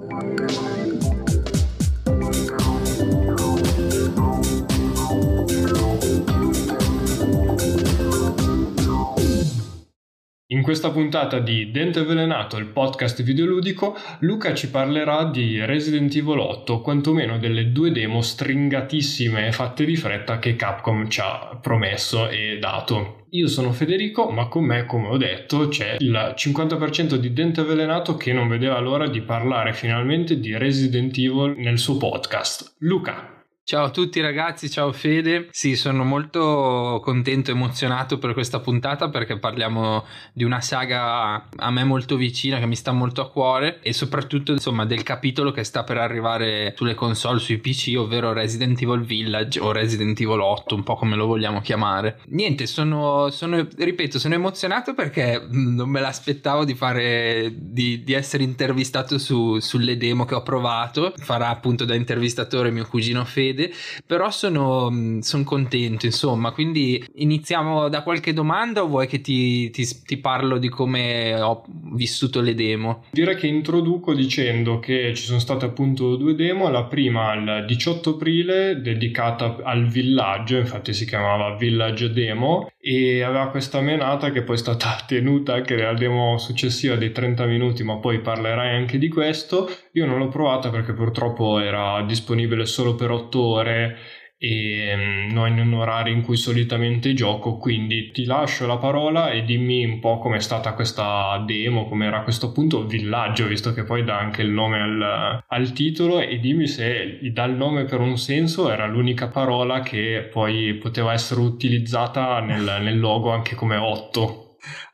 In questa puntata di Dente Avvelenato, il podcast videoludico, Luca ci parlerà di Resident Evil 8, o quantomeno delle due demo stringatissime e fatte di fretta che Capcom ci ha promesso e dato. Io sono Federico, ma con me, come ho detto, c'è il 50% di Dente Avvelenato che non vedeva l'ora di parlare finalmente di Resident Evil nel suo podcast. Luca, Ciao a tutti ragazzi, ciao Fede. Sì, sono molto contento e emozionato per questa puntata perché parliamo di una saga a me molto vicina che mi sta molto a cuore e soprattutto insomma del capitolo che sta per arrivare sulle console, sui PC, ovvero Resident Evil Village o Resident Evil 8, un po' come lo vogliamo chiamare. Niente, sono, sono ripeto, sono emozionato perché non me l'aspettavo di fare, di, di essere intervistato su, sulle demo che ho provato. Farà appunto da intervistatore mio cugino Fede vede, però sono, mm, sono contento, insomma, quindi iniziamo da qualche domanda o vuoi che ti, ti, ti parlo di come ho vissuto le demo? Direi che introduco dicendo che ci sono state appunto due demo, la prima il 18 aprile dedicata al villaggio, infatti si chiamava Village Demo e aveva questa menata che poi è stata tenuta anche nella demo successiva dei 30 minuti, ma poi parlerai anche di questo. Io non l'ho provata perché purtroppo era disponibile solo per 8 ore e mm, non in un orario in cui solitamente gioco, quindi ti lascio la parola e dimmi un po' com'è stata questa demo, com'era questo appunto villaggio, visto che poi dà anche il nome al, al titolo e dimmi se dà il nome per un senso, era l'unica parola che poi poteva essere utilizzata nel, nel logo anche come 8.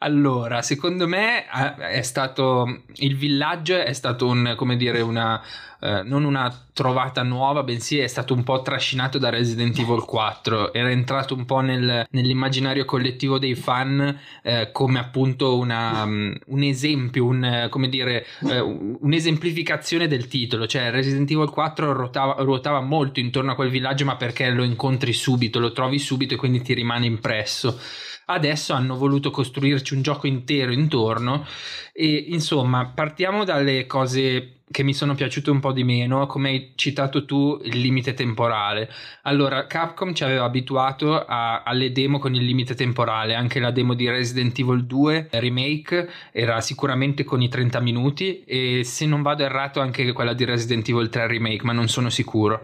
Allora, secondo me è stato il villaggio è stato un come dire una eh, non una trovata nuova, bensì è stato un po' trascinato da Resident Evil 4. Era entrato un po' nel, nell'immaginario collettivo dei fan eh, come appunto una, um, un esempio, un, come dire, eh, un'esemplificazione del titolo. Cioè, Resident Evil 4 ruotava, ruotava molto intorno a quel villaggio, ma perché lo incontri subito, lo trovi subito e quindi ti rimane impresso. Adesso hanno voluto costruirci un gioco intero intorno e insomma partiamo dalle cose che mi sono piaciute un po' di meno, come hai citato tu, il limite temporale. Allora, Capcom ci aveva abituato a, alle demo con il limite temporale, anche la demo di Resident Evil 2 Remake era sicuramente con i 30 minuti e se non vado errato anche quella di Resident Evil 3 Remake, ma non sono sicuro.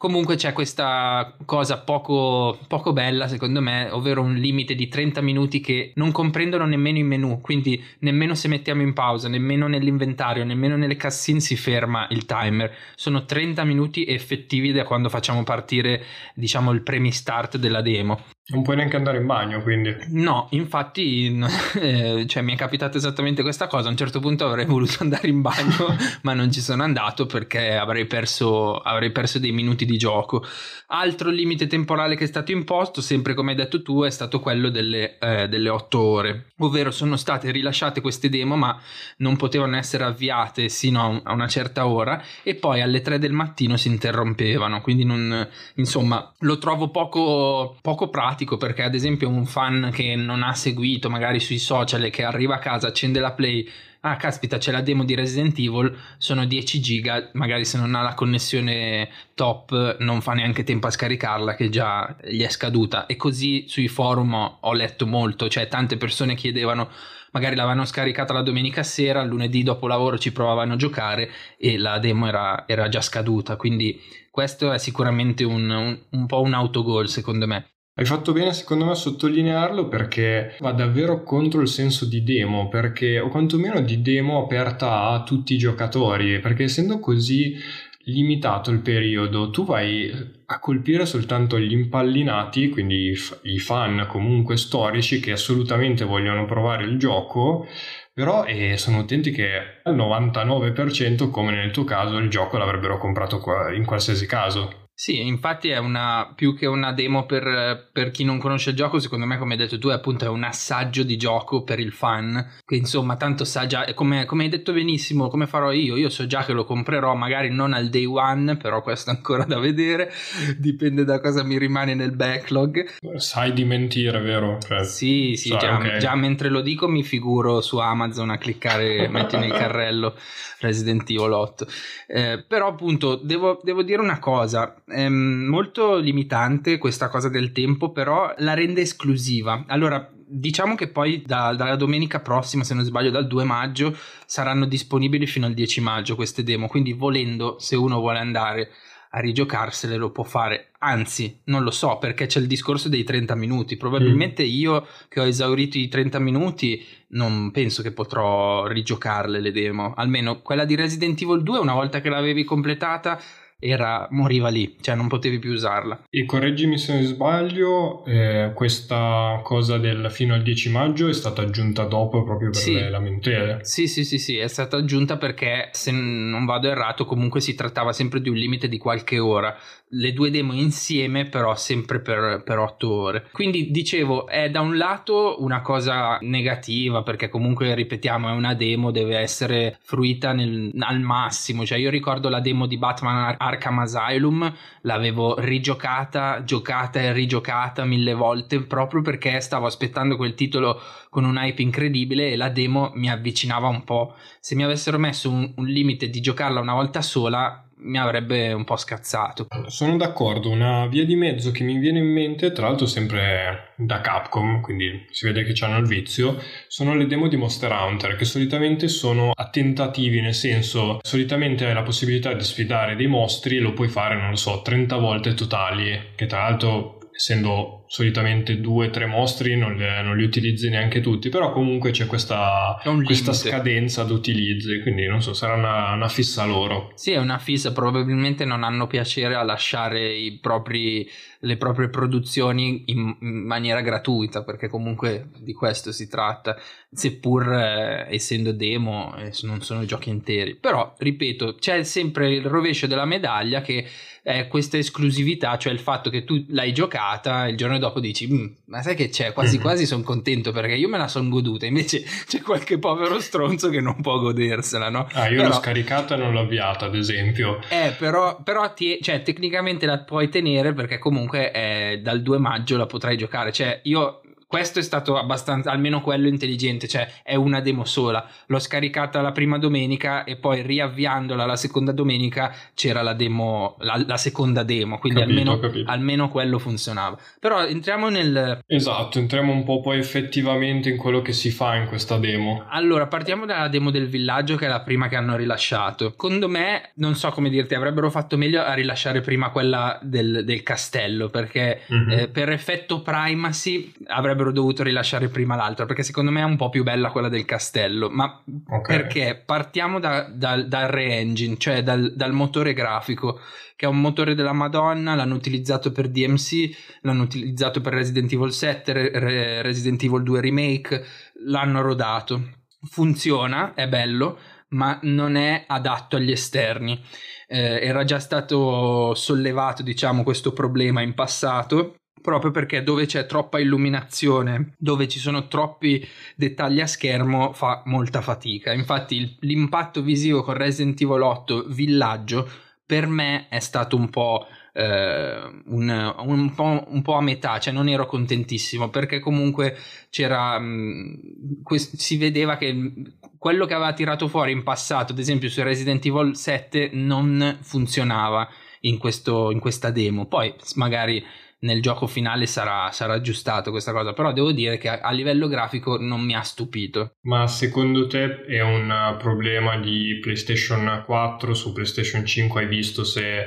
Comunque c'è questa cosa poco, poco, bella, secondo me, ovvero un limite di 30 minuti che non comprendono nemmeno i menu. Quindi nemmeno se mettiamo in pausa, nemmeno nell'inventario, nemmeno nelle si ferma il timer. Sono 30 minuti effettivi da quando facciamo partire, diciamo, il premi-start della demo. Non puoi neanche andare in bagno, quindi. No, infatti, eh, cioè, mi è capitata esattamente questa cosa. A un certo punto avrei voluto andare in bagno, ma non ci sono andato perché avrei perso, avrei perso dei minuti di gioco. Altro limite temporale che è stato imposto, sempre come hai detto tu, è stato quello delle, eh, delle 8 ore. Ovvero sono state rilasciate queste demo, ma non potevano essere avviate sino a una certa ora e poi alle 3 del mattino si interrompevano. Quindi, non, insomma, lo trovo poco, poco pratico simpatico perché ad esempio un fan che non ha seguito magari sui social e che arriva a casa, accende la play, ah caspita c'è la demo di Resident Evil, sono 10 giga, magari se non ha la connessione top non fa neanche tempo a scaricarla che già gli è scaduta e così sui forum ho letto molto, cioè tante persone chiedevano magari l'avevano scaricata la domenica sera, lunedì dopo lavoro ci provavano a giocare e la demo era, era già scaduta, quindi questo è sicuramente un, un, un po' un autogol secondo me. Hai fatto bene secondo me a sottolinearlo perché va davvero contro il senso di demo, perché, o quantomeno di demo aperta a tutti i giocatori, perché essendo così limitato il periodo, tu vai a colpire soltanto gli impallinati, quindi i fan comunque storici che assolutamente vogliono provare il gioco, però eh, sono utenti che al 99%, come nel tuo caso, il gioco l'avrebbero comprato in qualsiasi caso. Sì, infatti è una più che una demo per, per, chi non conosce il gioco, secondo me, come hai detto tu, è appunto è un assaggio di gioco per il fan. Che insomma, tanto sa già, come, come, hai detto benissimo, come farò io, io so già che lo comprerò, magari non al day one, però questo è ancora da vedere, dipende da cosa mi rimane nel backlog. Sai di mentire, vero? Cioè, sì, sì, sai, già, okay. già, mentre lo dico mi figuro su Amazon a cliccare, metti nel carrello Resident Evil 8. Eh, però appunto devo, devo dire una cosa è molto limitante questa cosa del tempo, però la rende esclusiva. Allora, diciamo che poi da, dalla domenica prossima, se non sbaglio, dal 2 maggio, saranno disponibili fino al 10 maggio queste demo. Quindi, volendo, se uno vuole andare a rigiocarsele, lo può fare. Anzi, non lo so perché c'è il discorso dei 30 minuti. Probabilmente mm. io che ho esaurito i 30 minuti, non penso che potrò rigiocarle le demo. Almeno quella di Resident Evil 2, una volta che l'avevi completata era, moriva lì, cioè non potevi più usarla. E correggimi se sbaglio, eh, questa cosa del fino al 10 maggio è stata aggiunta dopo proprio per sì. le lamentele. Sì, sì, sì, sì, è stata aggiunta perché se non vado errato comunque si trattava sempre di un limite di qualche ora. Le due demo insieme però sempre per, per 8 ore. Quindi dicevo, è da un lato una cosa negativa perché comunque ripetiamo è una demo, deve essere fruita nel, al massimo. Cioè io ricordo la demo di Batman Arkham Asylum l'avevo rigiocata, giocata e rigiocata mille volte proprio perché stavo aspettando quel titolo con un hype incredibile e la demo mi avvicinava un po'. Se mi avessero messo un, un limite di giocarla una volta sola mi avrebbe un po' scazzato. Sono d'accordo, una via di mezzo che mi viene in mente, tra l'altro sempre da Capcom, quindi si vede che hanno il vizio, sono le demo di Monster Hunter, che solitamente sono a tentativi, nel senso, solitamente hai la possibilità di sfidare dei mostri e lo puoi fare, non lo so, 30 volte totali, che tra l'altro essendo solitamente due o tre mostri non, le, non, li utilizzi neanche tutti però comunque c'è questa, questa scadenza d'utilizzo quindi non so sarà una, una, fissa loro. Sì è una fissa probabilmente non hanno piacere a lasciare propri, le proprie produzioni in, in, maniera gratuita perché comunque di questo si tratta seppur eh, essendo demo eh, non sono giochi interi. Però ripeto c'è sempre il rovescio della medaglia che è questa esclusività, cioè il fatto che tu l'hai giocata il giorno dopo dici, mm, ma sai che c'è, quasi mm-hmm. quasi sono contento perché io me la sono goduta, invece c'è qualche povero stronzo che non può godersela, no? Ah, io però, l'ho scaricata e non l'ho avviata, ad esempio. Eh, però, però ti, cioè, tecnicamente la puoi tenere perché comunque è, dal 2 maggio la potrai giocare, cioè io questo è stato abbastanza, almeno quello intelligente, cioè è una demo sola. L'ho scaricata la prima domenica e poi riavviandola la seconda domenica c'era la demo, la, la seconda demo, quindi capito, almeno, almeno, quello funzionava. Però entriamo nel... Esatto, entriamo un po' poi effettivamente in quello che si fa in questa demo. Allora, partiamo dalla demo del villaggio che è la prima che hanno rilasciato. Secondo me, non so come dirti, avrebbero fatto meglio a rilasciare prima quella del, del castello, perché mm-hmm. eh, per effetto primacy avrebbero avrebbero dovuto rilasciare prima l'altra, perché secondo me è un po' più bella quella del castello. Ma okay. perché? Partiamo da, da, dal re-engine, cioè dal, dal, motore grafico, che è un motore della Madonna, l'hanno utilizzato per DMC, l'hanno utilizzato per Resident Evil 7, Re, Resident Evil 2 Remake, l'hanno rodato. Funziona, è bello, ma non è adatto agli esterni. Eh, era già stato sollevato, diciamo, questo problema in passato proprio perché dove c'è troppa illuminazione, dove ci sono troppi dettagli a schermo, fa molta fatica. Infatti, l'impatto visivo con Resident Evil 8 Villaggio per me è stato un po'. Eh, un, un, po', un, po', a metà, cioè non ero contentissimo perché comunque c'era mh, mm, quest- si vedeva che quello che aveva tirato fuori in passato, ad esempio su Resident Evil 7, non funzionava in, questo, in questa demo. Poi magari nel gioco finale sarà, sarà aggiustato questa cosa, però devo dire che a, a, livello grafico non mi ha stupito. Ma secondo te è un problema di PlayStation 4 su PlayStation 5? Hai visto se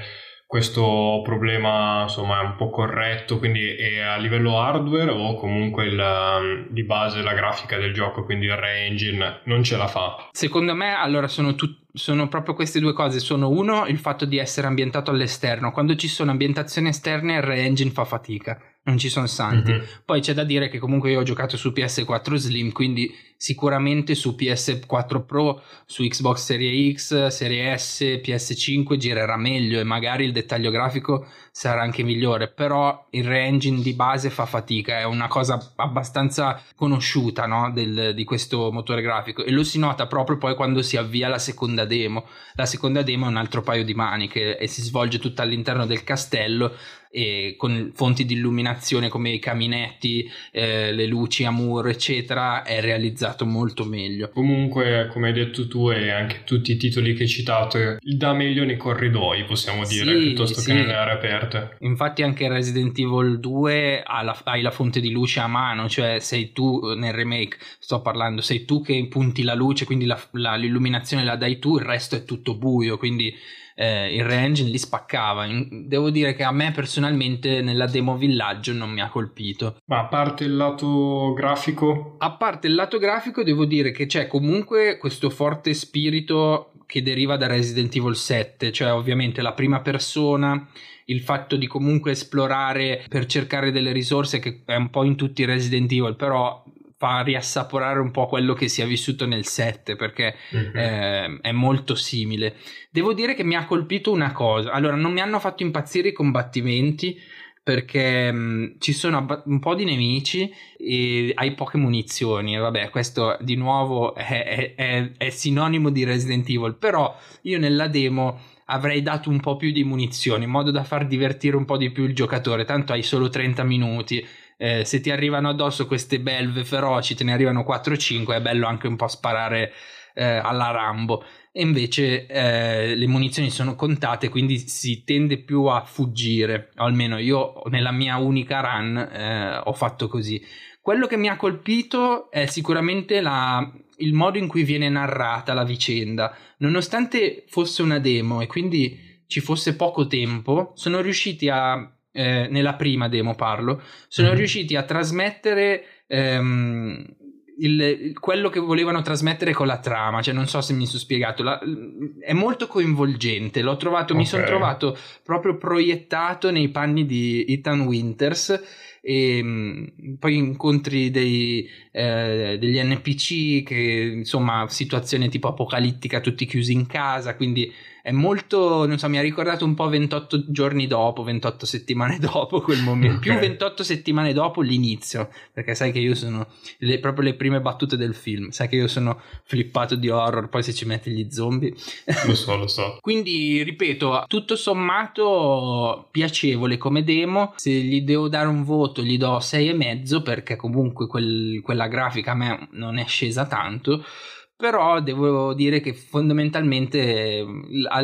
questo problema insomma è un po' corretto, quindi è a livello hardware o comunque il, um, di base la grafica del gioco, quindi il re-engine non ce la fa? Secondo me allora sono, tut- sono proprio queste due cose, sono uno il fatto di essere ambientato all'esterno, quando ci sono ambientazioni esterne il re-engine fa fatica, non ci sono santi. Mm-hmm. Poi c'è da dire che comunque io ho giocato su PS4 Slim, quindi sicuramente su PS4 Pro, su Xbox Series X, Serie S, PS5 girerà meglio e magari il dettaglio grafico sarà anche migliore, però il re-engine di base fa fatica, è una cosa abbastanza conosciuta no? Del, di questo motore grafico e lo si nota proprio poi quando si avvia la seconda demo. La seconda demo è un altro paio di maniche e si svolge tutta all'interno del castello e con fonti di illuminazione come i caminetti, eh, le luci a muro, eccetera, è realizzato molto meglio. Comunque, come hai detto tu e anche tutti i titoli che hai citato, dà meglio nei corridoi, possiamo dire, sì, piuttosto sì. che nelle aree aperte. Infatti anche Resident Evil 2 ha la, hai la fonte di luce a mano, cioè sei tu nel remake, sto parlando, sei tu che punti la luce, quindi la, la, l'illuminazione la dai tu, il resto è tutto buio, quindi eh, il re-engine li spaccava. devo dire che a me personalmente nella demo villaggio non mi ha colpito. Ma a parte il lato grafico? A parte il lato grafico devo dire che c'è comunque questo forte spirito che deriva da Resident Evil 7, cioè ovviamente la prima persona il fatto di comunque esplorare per cercare delle risorse che è un po' in tutti i Resident Evil, però fa riassaporare un po' quello che si è vissuto nel 7 perché mm-hmm. eh, è molto simile. Devo dire che mi ha colpito una cosa. Allora, non mi hanno fatto impazzire i combattimenti perché mh, mm, ci sono abba- un po' di nemici e hai poche munizioni. E vabbè, questo di nuovo è, è, è, è sinonimo di Resident Evil. Però io nella demo avrei dato un po' più di munizioni in modo da far divertire un po' di più il giocatore. Tanto hai solo 30 minuti eh, se ti arrivano addosso queste belve feroci, te ne arrivano 4-5, è bello anche un po' sparare eh, alla Rambo. E invece eh, le munizioni sono contate, quindi si tende più a fuggire. O almeno io nella mia unica run eh, ho fatto così. Quello che mi ha colpito è sicuramente la, il modo in cui viene narrata la vicenda. Nonostante fosse una demo e quindi ci fosse poco tempo, sono riusciti a eh, nella prima demo parlo, sono mm-hmm. riusciti a trasmettere ehm, il, quello che volevano trasmettere con la trama, cioè non so se mi sono spiegato, la, è molto coinvolgente, l'ho trovato, okay. mi sono trovato proprio proiettato nei panni di Ethan Winters e mh, poi incontri dei, eh, degli NPC che insomma situazione tipo apocalittica tutti chiusi in casa quindi è molto, non so, mi ha ricordato un po' 28 giorni dopo, 28 settimane dopo quel momento, okay. più 28 settimane dopo l'inizio, perché sai che io sono le, proprio le prime battute del film, sai che io sono flippato di horror, poi se ci metti gli zombie. Lo so, lo so. Quindi, ripeto, tutto sommato piacevole come demo, se gli devo dare un voto gli do 6,5 perché comunque quel, quella grafica a me non è scesa tanto però devo dire che fondamentalmente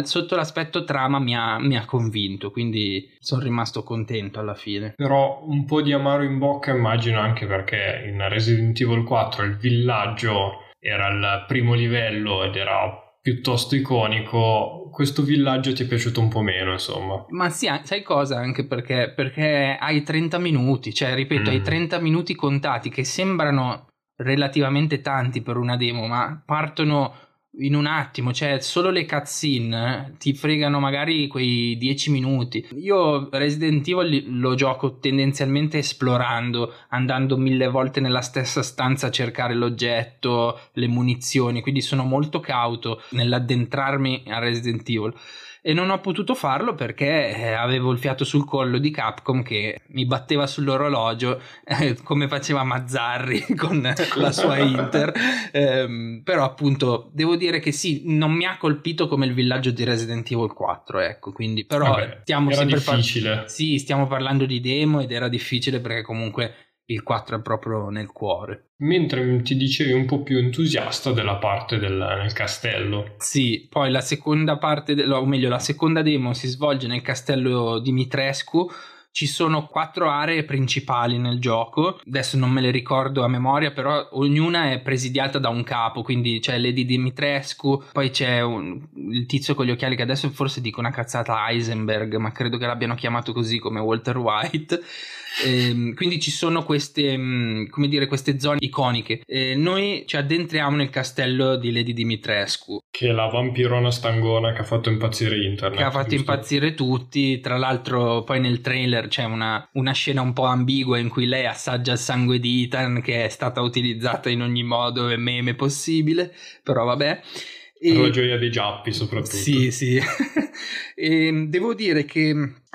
sotto l'aspetto trama mi ha, mi ha convinto, quindi sono rimasto contento alla fine. Però un po' di amaro in bocca immagino anche perché in Resident Evil 4 il villaggio era al primo livello ed era piuttosto iconico, questo villaggio ti è piaciuto un po' meno, insomma. Ma sì, sai cosa? Anche perché, perché hai 30 minuti, cioè ripeto, mm. hai 30 minuti contati che sembrano relativamente tanti per una demo, ma partono in un attimo, cioè solo le cutscene eh, ti fregano magari quei 10 minuti. Io Resident Evil lo gioco tendenzialmente esplorando, andando mille volte nella stessa stanza a cercare l'oggetto, le munizioni, quindi sono molto cauto nell'addentrarmi a Resident Evil e non ho potuto farlo perché eh, avevo il fiato sul collo di Capcom che mi batteva sull'orologio eh, come faceva Mazzarri con la sua Inter eh, però appunto devo dire che sì non mi ha colpito come il villaggio di Resident Evil 4 ecco quindi però Vabbè, stiamo sempre difficile par- sì stiamo parlando di demo ed era difficile perché comunque il 4 è proprio nel cuore. Mentre ti dicevi un po' più entusiasta della parte del, nel castello. Sì, poi la seconda parte, o meglio la seconda demo si svolge nel castello di Mitrescu ci sono quattro aree principali nel gioco, adesso non me le ricordo a memoria, però ognuna è presidiata da un capo, quindi c'è Lady Dimitrescu, poi c'è un, il tizio con gli occhiali che adesso forse dico una cazzata Heisenberg, ma credo che l'abbiano chiamato così come Walter White. Eh, quindi ci sono queste, mm, come dire, queste zone iconiche. Eh, noi ci addentriamo nel castello di Lady Dimitrescu. Che è la vampirona stangona che ha fatto impazzire internet. Che ha fatto giusto? impazzire tutti. Tra l'altro, poi nel trailer c'è una, una, scena un po' ambigua in cui lei assaggia il sangue di Ethan, che è stata utilizzata in ogni modo e meme possibile. Però vabbè. E... Per la gioia dei giappi soprattutto. Sì, sì. e devo dire che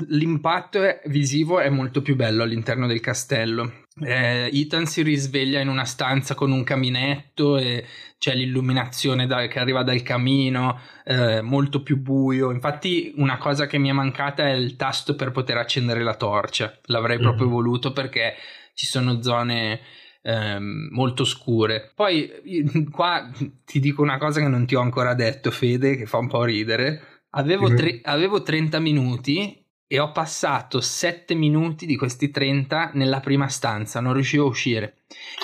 l'impatto visivo è molto più bello all'interno del castello. Eh, Ethan si risveglia in una stanza con un caminetto e c'è l'illuminazione da, che arriva dal camino, eh, molto più buio. Infatti, una cosa che mi è mancata è il tasto per poter accendere la torcia. L'avrei mm-hmm. proprio voluto perché ci sono zone ehm, molto scure. Poi qua ti dico una cosa che non ti ho ancora detto, Fede, che fa un po' ridere. Avevo, tre, avevo 30 minuti e ho passato 7 minuti di questi 30 nella prima stanza, non riuscivo a uscire.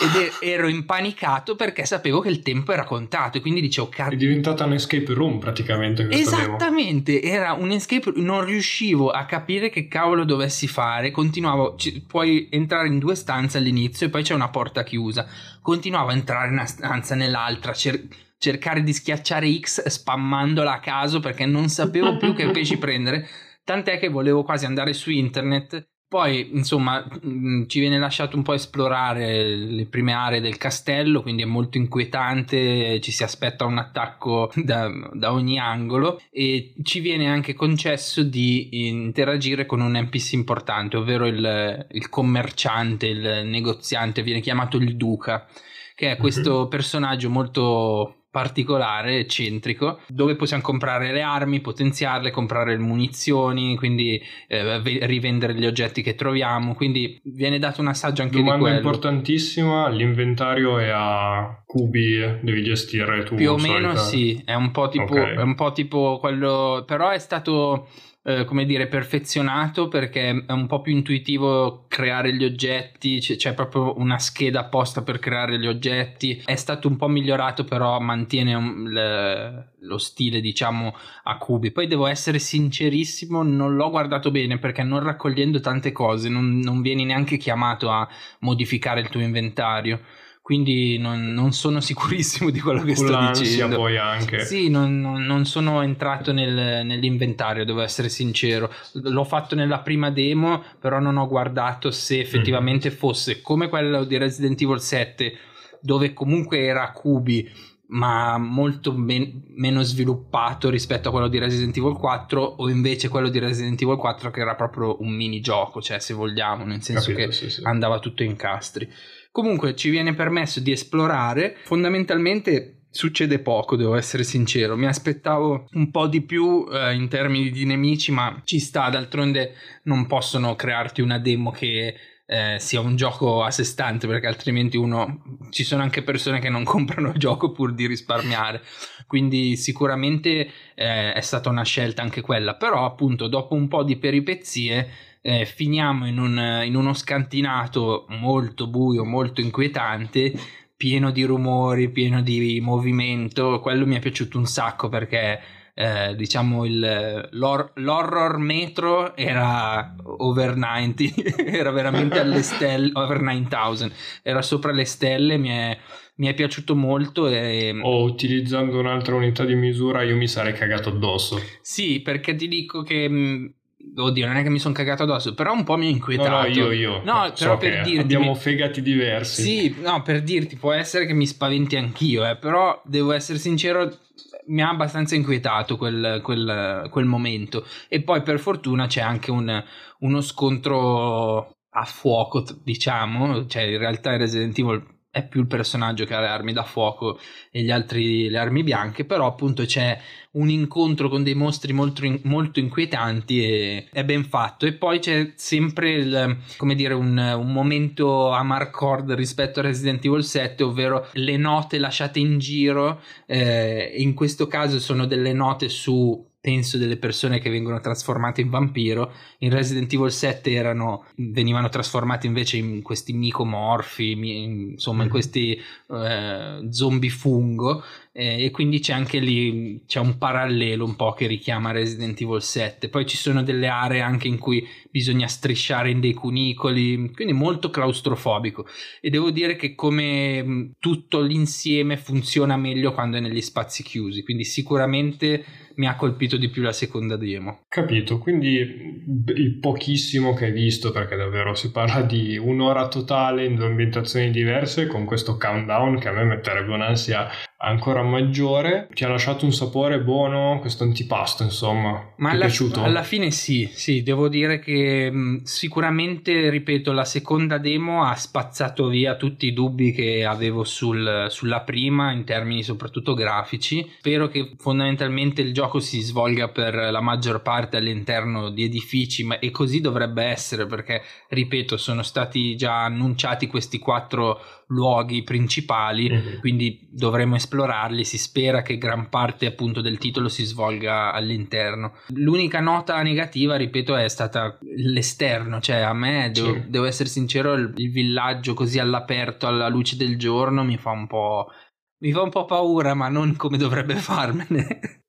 Ed ero impanicato perché sapevo che il tempo era contato e quindi dicevo cazzo è diventata un escape room praticamente esattamente demo. era un escape room non riuscivo a capire che cavolo dovessi fare continuavo c- puoi entrare in due stanze all'inizio e poi c'è una porta chiusa. Continuavo a entrare in una stanza nell'altra cer- cercare di schiacciare X spammandola a caso perché non sapevo più che pesci prendere tant'è che volevo quasi andare su internet. Poi, insomma, mm, ci viene lasciato un po' esplorare le prime aree del castello, quindi è molto inquietante, ci si aspetta un attacco da, da ogni angolo e ci viene anche concesso di interagire con un NPC importante, ovvero il, il commerciante, il negoziante, viene chiamato il duca, che è questo mhm. personaggio molto particolare, eccentrico, dove possiamo comprare le armi, potenziarle, comprare le munizioni, quindi eh, rivendere gli oggetti che troviamo, quindi viene dato un assaggio anche Domanda di quello. importantissima, l'inventario è a cubi, devi gestire tu. Più o meno solita... sì, è un po' tipo, okay. è un po' tipo quello, però è stato eh, come dire, perfezionato perché è un po' più intuitivo creare gli oggetti, c- c'è proprio una scheda apposta per creare gli oggetti. È stato un po' migliorato, però mantiene un, le, lo stile, diciamo, a cubi. Poi devo essere sincerissimo, non l'ho guardato bene perché non raccogliendo tante cose non, non vieni neanche chiamato a modificare il tuo inventario quindi non, non, sono sicurissimo di quello che Con sto dicendo. poi anche. Sì, non, non sono entrato nel, nell'inventario, devo essere sincero. L'ho fatto nella prima demo, però non ho guardato se effettivamente mm. fosse come quello di Resident Evil 7, dove comunque era cubi, ma molto men- meno sviluppato rispetto a quello di Resident Evil 4 o invece quello di Resident Evil 4 che era proprio un minigioco, cioè se vogliamo, nel senso Capito, che sì, sì. andava tutto in castri. Comunque ci viene permesso di esplorare, fondamentalmente succede poco, devo essere sincero. Mi aspettavo un po' di più eh, in termini di nemici, ma ci sta. D'altronde non possono crearti una demo che eh, sia un gioco a sé stante, perché altrimenti uno. Ci sono anche persone che non comprano il gioco pur di risparmiare. Quindi sicuramente eh, è stata una scelta anche quella. Però, appunto, dopo un po' di peripezie eh, finiamo in, un, in uno scantinato molto buio, molto inquietante, pieno di rumori, pieno di movimento. Quello mi è piaciuto un sacco perché eh, diciamo il, l'hor- l'horror metro era over 90 era veramente alle stelle over 9000 era sopra le stelle mi è, mi è piaciuto molto e... o utilizzando un'altra unità di misura io mi sarei cagato addosso sì perché ti dico che mh, Oddio, non è che mi sono cagato addosso, però un po' mi ha inquietato. No, no io, io. No, so però per dirti. Abbiamo fegati diversi. Sì, no, per dirti, può essere che mi spaventi anch'io, eh, però devo essere sincero, mi ha abbastanza inquietato quel, quel, quel momento. E poi per fortuna c'è anche un, uno scontro a fuoco, diciamo, cioè in realtà Resident Evil è più il personaggio che ha le armi da fuoco e gli altri le armi bianche, però appunto c'è un incontro con dei mostri molto, molto inquietanti e è ben fatto. E poi c'è sempre il, come dire, un, un momento a Marcord rispetto a Resident Evil 7, ovvero le note lasciate in giro. Eh, in questo caso sono delle note su penso delle persone che vengono trasformate in vampiro. In Resident Evil 7 erano, venivano trasformati invece in questi micomorfi insomma in mm-hmm. questi eh, zombie fungo. Eh, e quindi c'è anche lì c'è un parallelo un po' che richiama Resident Evil 7 poi ci sono delle aree anche in cui bisogna strisciare in dei cunicoli quindi molto claustrofobico. E devo dire che come tutto l'insieme funziona meglio quando è negli spazi chiusi. Quindi sicuramente mi ha colpito di più la seconda demo. Capito, quindi il pochissimo che hai visto, perché davvero si parla di un'ora totale in due ambientazioni diverse, con questo countdown che a me metterebbe un'ansia ancora maggiore, ti ha lasciato un sapore buono questo antipasto, insomma. Ma alla, alla, fine sì, sì, devo dire che mh, sicuramente, ripeto, la seconda demo ha spazzato via tutti i dubbi che avevo sul, sulla prima in termini soprattutto grafici. Spero che fondamentalmente il gioco si svolga per la maggior parte all'interno di edifici, ma e così dovrebbe essere perché, ripeto, sono stati già annunciati questi quattro luoghi principali, mm-hmm. quindi dovremo esplorarli. Si spera che gran parte appunto del titolo si svolga all'interno. L'unica nota negativa, ripeto, è stata l'esterno, cioè a me, devo, sì. devo essere sincero, il, il villaggio così all'aperto, alla luce del giorno, mi fa un po' mi fa un po' paura, ma non come dovrebbe farmene.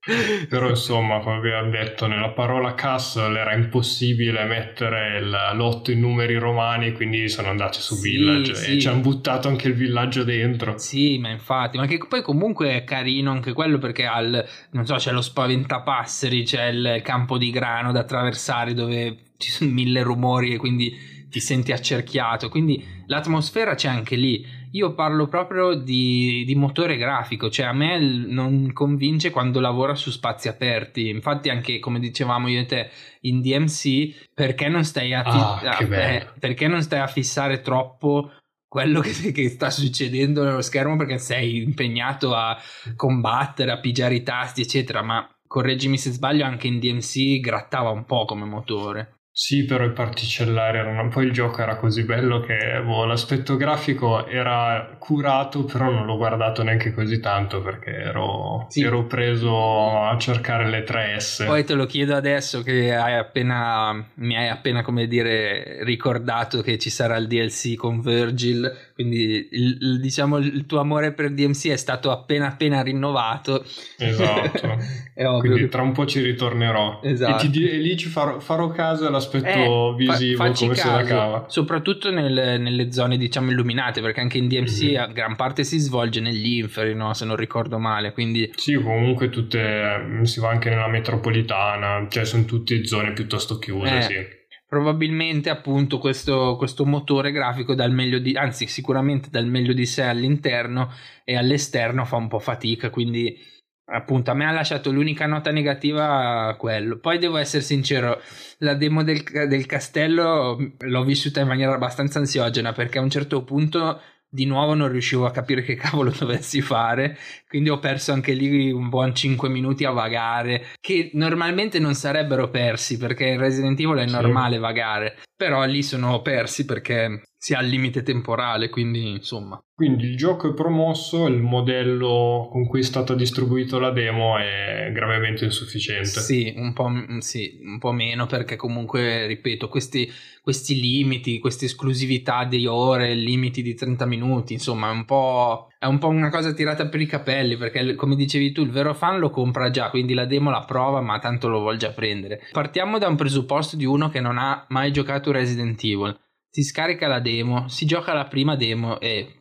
Però insomma, come abbiamo detto, nella parola castle era impossibile mettere il lotto in numeri romani, quindi sono andati su sì, Village sì. e ci hanno buttato anche il villaggio dentro. Sì, ma infatti, ma che poi comunque è carino anche quello perché al, non so, c'è lo spaventapasseri, c'è il campo di grano da attraversare dove ci sono mille rumori e quindi ti senti accerchiato, quindi l'atmosfera c'è anche lì io parlo proprio di, di, motore grafico, cioè a me non convince quando lavora su spazi aperti. Infatti, anche come dicevamo io e te in DMC, perché non stai a, fi- ah, eh, perché non stai a fissare troppo quello che, che, sta succedendo nello schermo perché sei impegnato a combattere, a pigiare i tasti, eccetera. Ma correggimi se sbaglio, anche in DMC grattava un po' come motore. Sì, però i particellari erano. Poi il gioco era così bello che boh, l'aspetto grafico era curato, però non l'ho guardato neanche così tanto perché ero, sì. ero preso a cercare le 3S. Poi te lo chiedo adesso che hai appena, mi hai appena, come dire, ricordato che ci sarà il DLC con Virgil, quindi il, il, diciamo il tuo amore per DMC è stato appena appena rinnovato. Esatto. quindi tra un po' ci ritornerò. Esatto. E, ti, e lì ci farò, farò caso alla l'aspetto eh, visivo fa, come caso, se la cava. Soprattutto nel, nelle zone diciamo illuminate, perché anche in DMC mm-hmm. a gran parte si svolge negli inferi, no? se non ricordo male. Quindi... Sì, comunque tutte si va anche nella metropolitana, cioè sono tutte zone piuttosto chiuse, eh. sì probabilmente appunto questo, questo, motore grafico dal meglio di anzi sicuramente dal meglio di sé all'interno e all'esterno fa un po' fatica quindi appunto a me ha lasciato l'unica nota negativa quello. Poi devo essere sincero la demo del, del castello l'ho vissuta in maniera abbastanza ansiogena perché a un certo punto di nuovo non riuscivo a capire che cavolo dovessi fare, quindi ho perso anche lì un buon 5 minuti a vagare, che normalmente non sarebbero persi perché in Resident Evil è normale sì. vagare, però lì sono persi perché si ha il limite temporale, quindi insomma. Quindi il gioco è promosso, il modello con cui è stata distribuita la demo è gravemente insufficiente. Sì, un po', sì, un po meno perché comunque, ripeto, questi, questi, limiti, queste esclusività di ore, limiti di 30 minuti, insomma, è un, po', è un po' una cosa tirata per i capelli perché, come dicevi tu, il vero fan lo compra già, quindi la demo la prova, ma tanto lo vuol già prendere. Partiamo da un presupposto di uno che non ha mai giocato Resident Evil si scarica la demo, si gioca la prima demo e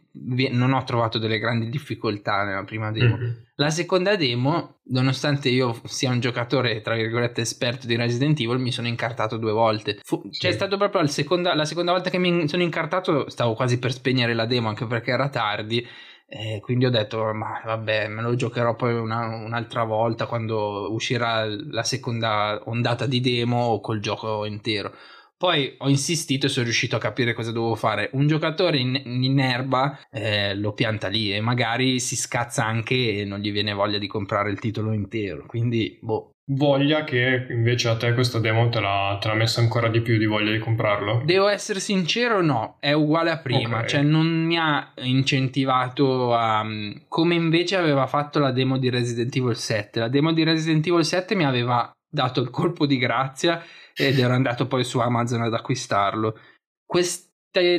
non ho trovato delle grandi difficoltà nella prima demo. Mm-hmm. La seconda demo, nonostante io sia un giocatore, tra virgolette, esperto di Resident Evil, mi sono incartato due volte. Fu- sì. Cioè, è stato proprio seconda, la seconda volta che mi sono incartato, stavo quasi per spegnere la demo, anche perché era tardi. Eh, quindi ho detto, ma vabbè, me lo giocherò poi una, un'altra volta quando uscirà la seconda ondata di demo col gioco intero. Poi ho insistito e sono riuscito a capire cosa dovevo fare. Un giocatore in, in erba eh, lo pianta lì e magari si scazza anche e non gli viene voglia di comprare il titolo intero. Quindi, boh, voglia che invece a te questa demo te l'ha, te l'ha messa ancora di più di voglia di comprarlo? Devo essere sincero, no, è uguale a prima, okay. cioè non mi ha incentivato a... come invece aveva fatto la demo di Resident Evil 7. La demo di Resident Evil 7 mi aveva dato il colpo di grazia ed ero andato poi su Amazon ad acquistarlo. Questa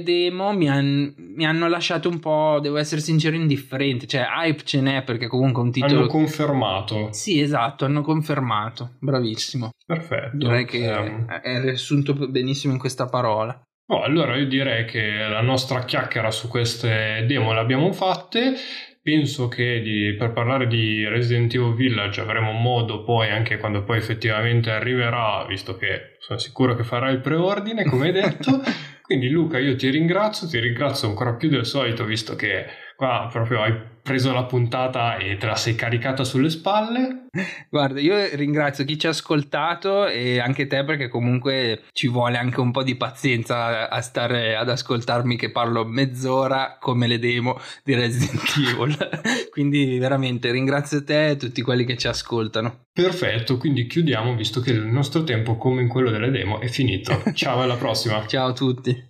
demo mi, han, mi, hanno lasciato un po', devo essere sincero, indifferente. Cioè, hype ce n'è perché comunque un titolo. Hanno confermato. Sì, esatto, hanno confermato. Bravissimo. Perfetto. Direi che um... è riassunto benissimo in questa parola. Oh, allora io direi che la nostra chiacchiera su queste demo l'abbiamo fatte. Penso che di, per parlare di Resident Evil Village avremo modo poi anche quando poi effettivamente arriverà, visto che sono sicuro che farà il preordine, come hai detto. Quindi Luca, io ti ringrazio, ti ringrazio ancora più del solito, visto che qua proprio hai preso la puntata e te la sei caricata sulle spalle. Guarda, io ringrazio chi ci ha ascoltato e anche te perché comunque ci vuole anche un po' di pazienza a stare ad ascoltarmi che parlo mezz'ora come le demo di Resident Evil. quindi veramente ringrazio te e tutti quelli che ci ascoltano. Perfetto, quindi chiudiamo visto che il nostro tempo come in quello delle demo è finito. Ciao alla prossima. Ciao a tutti.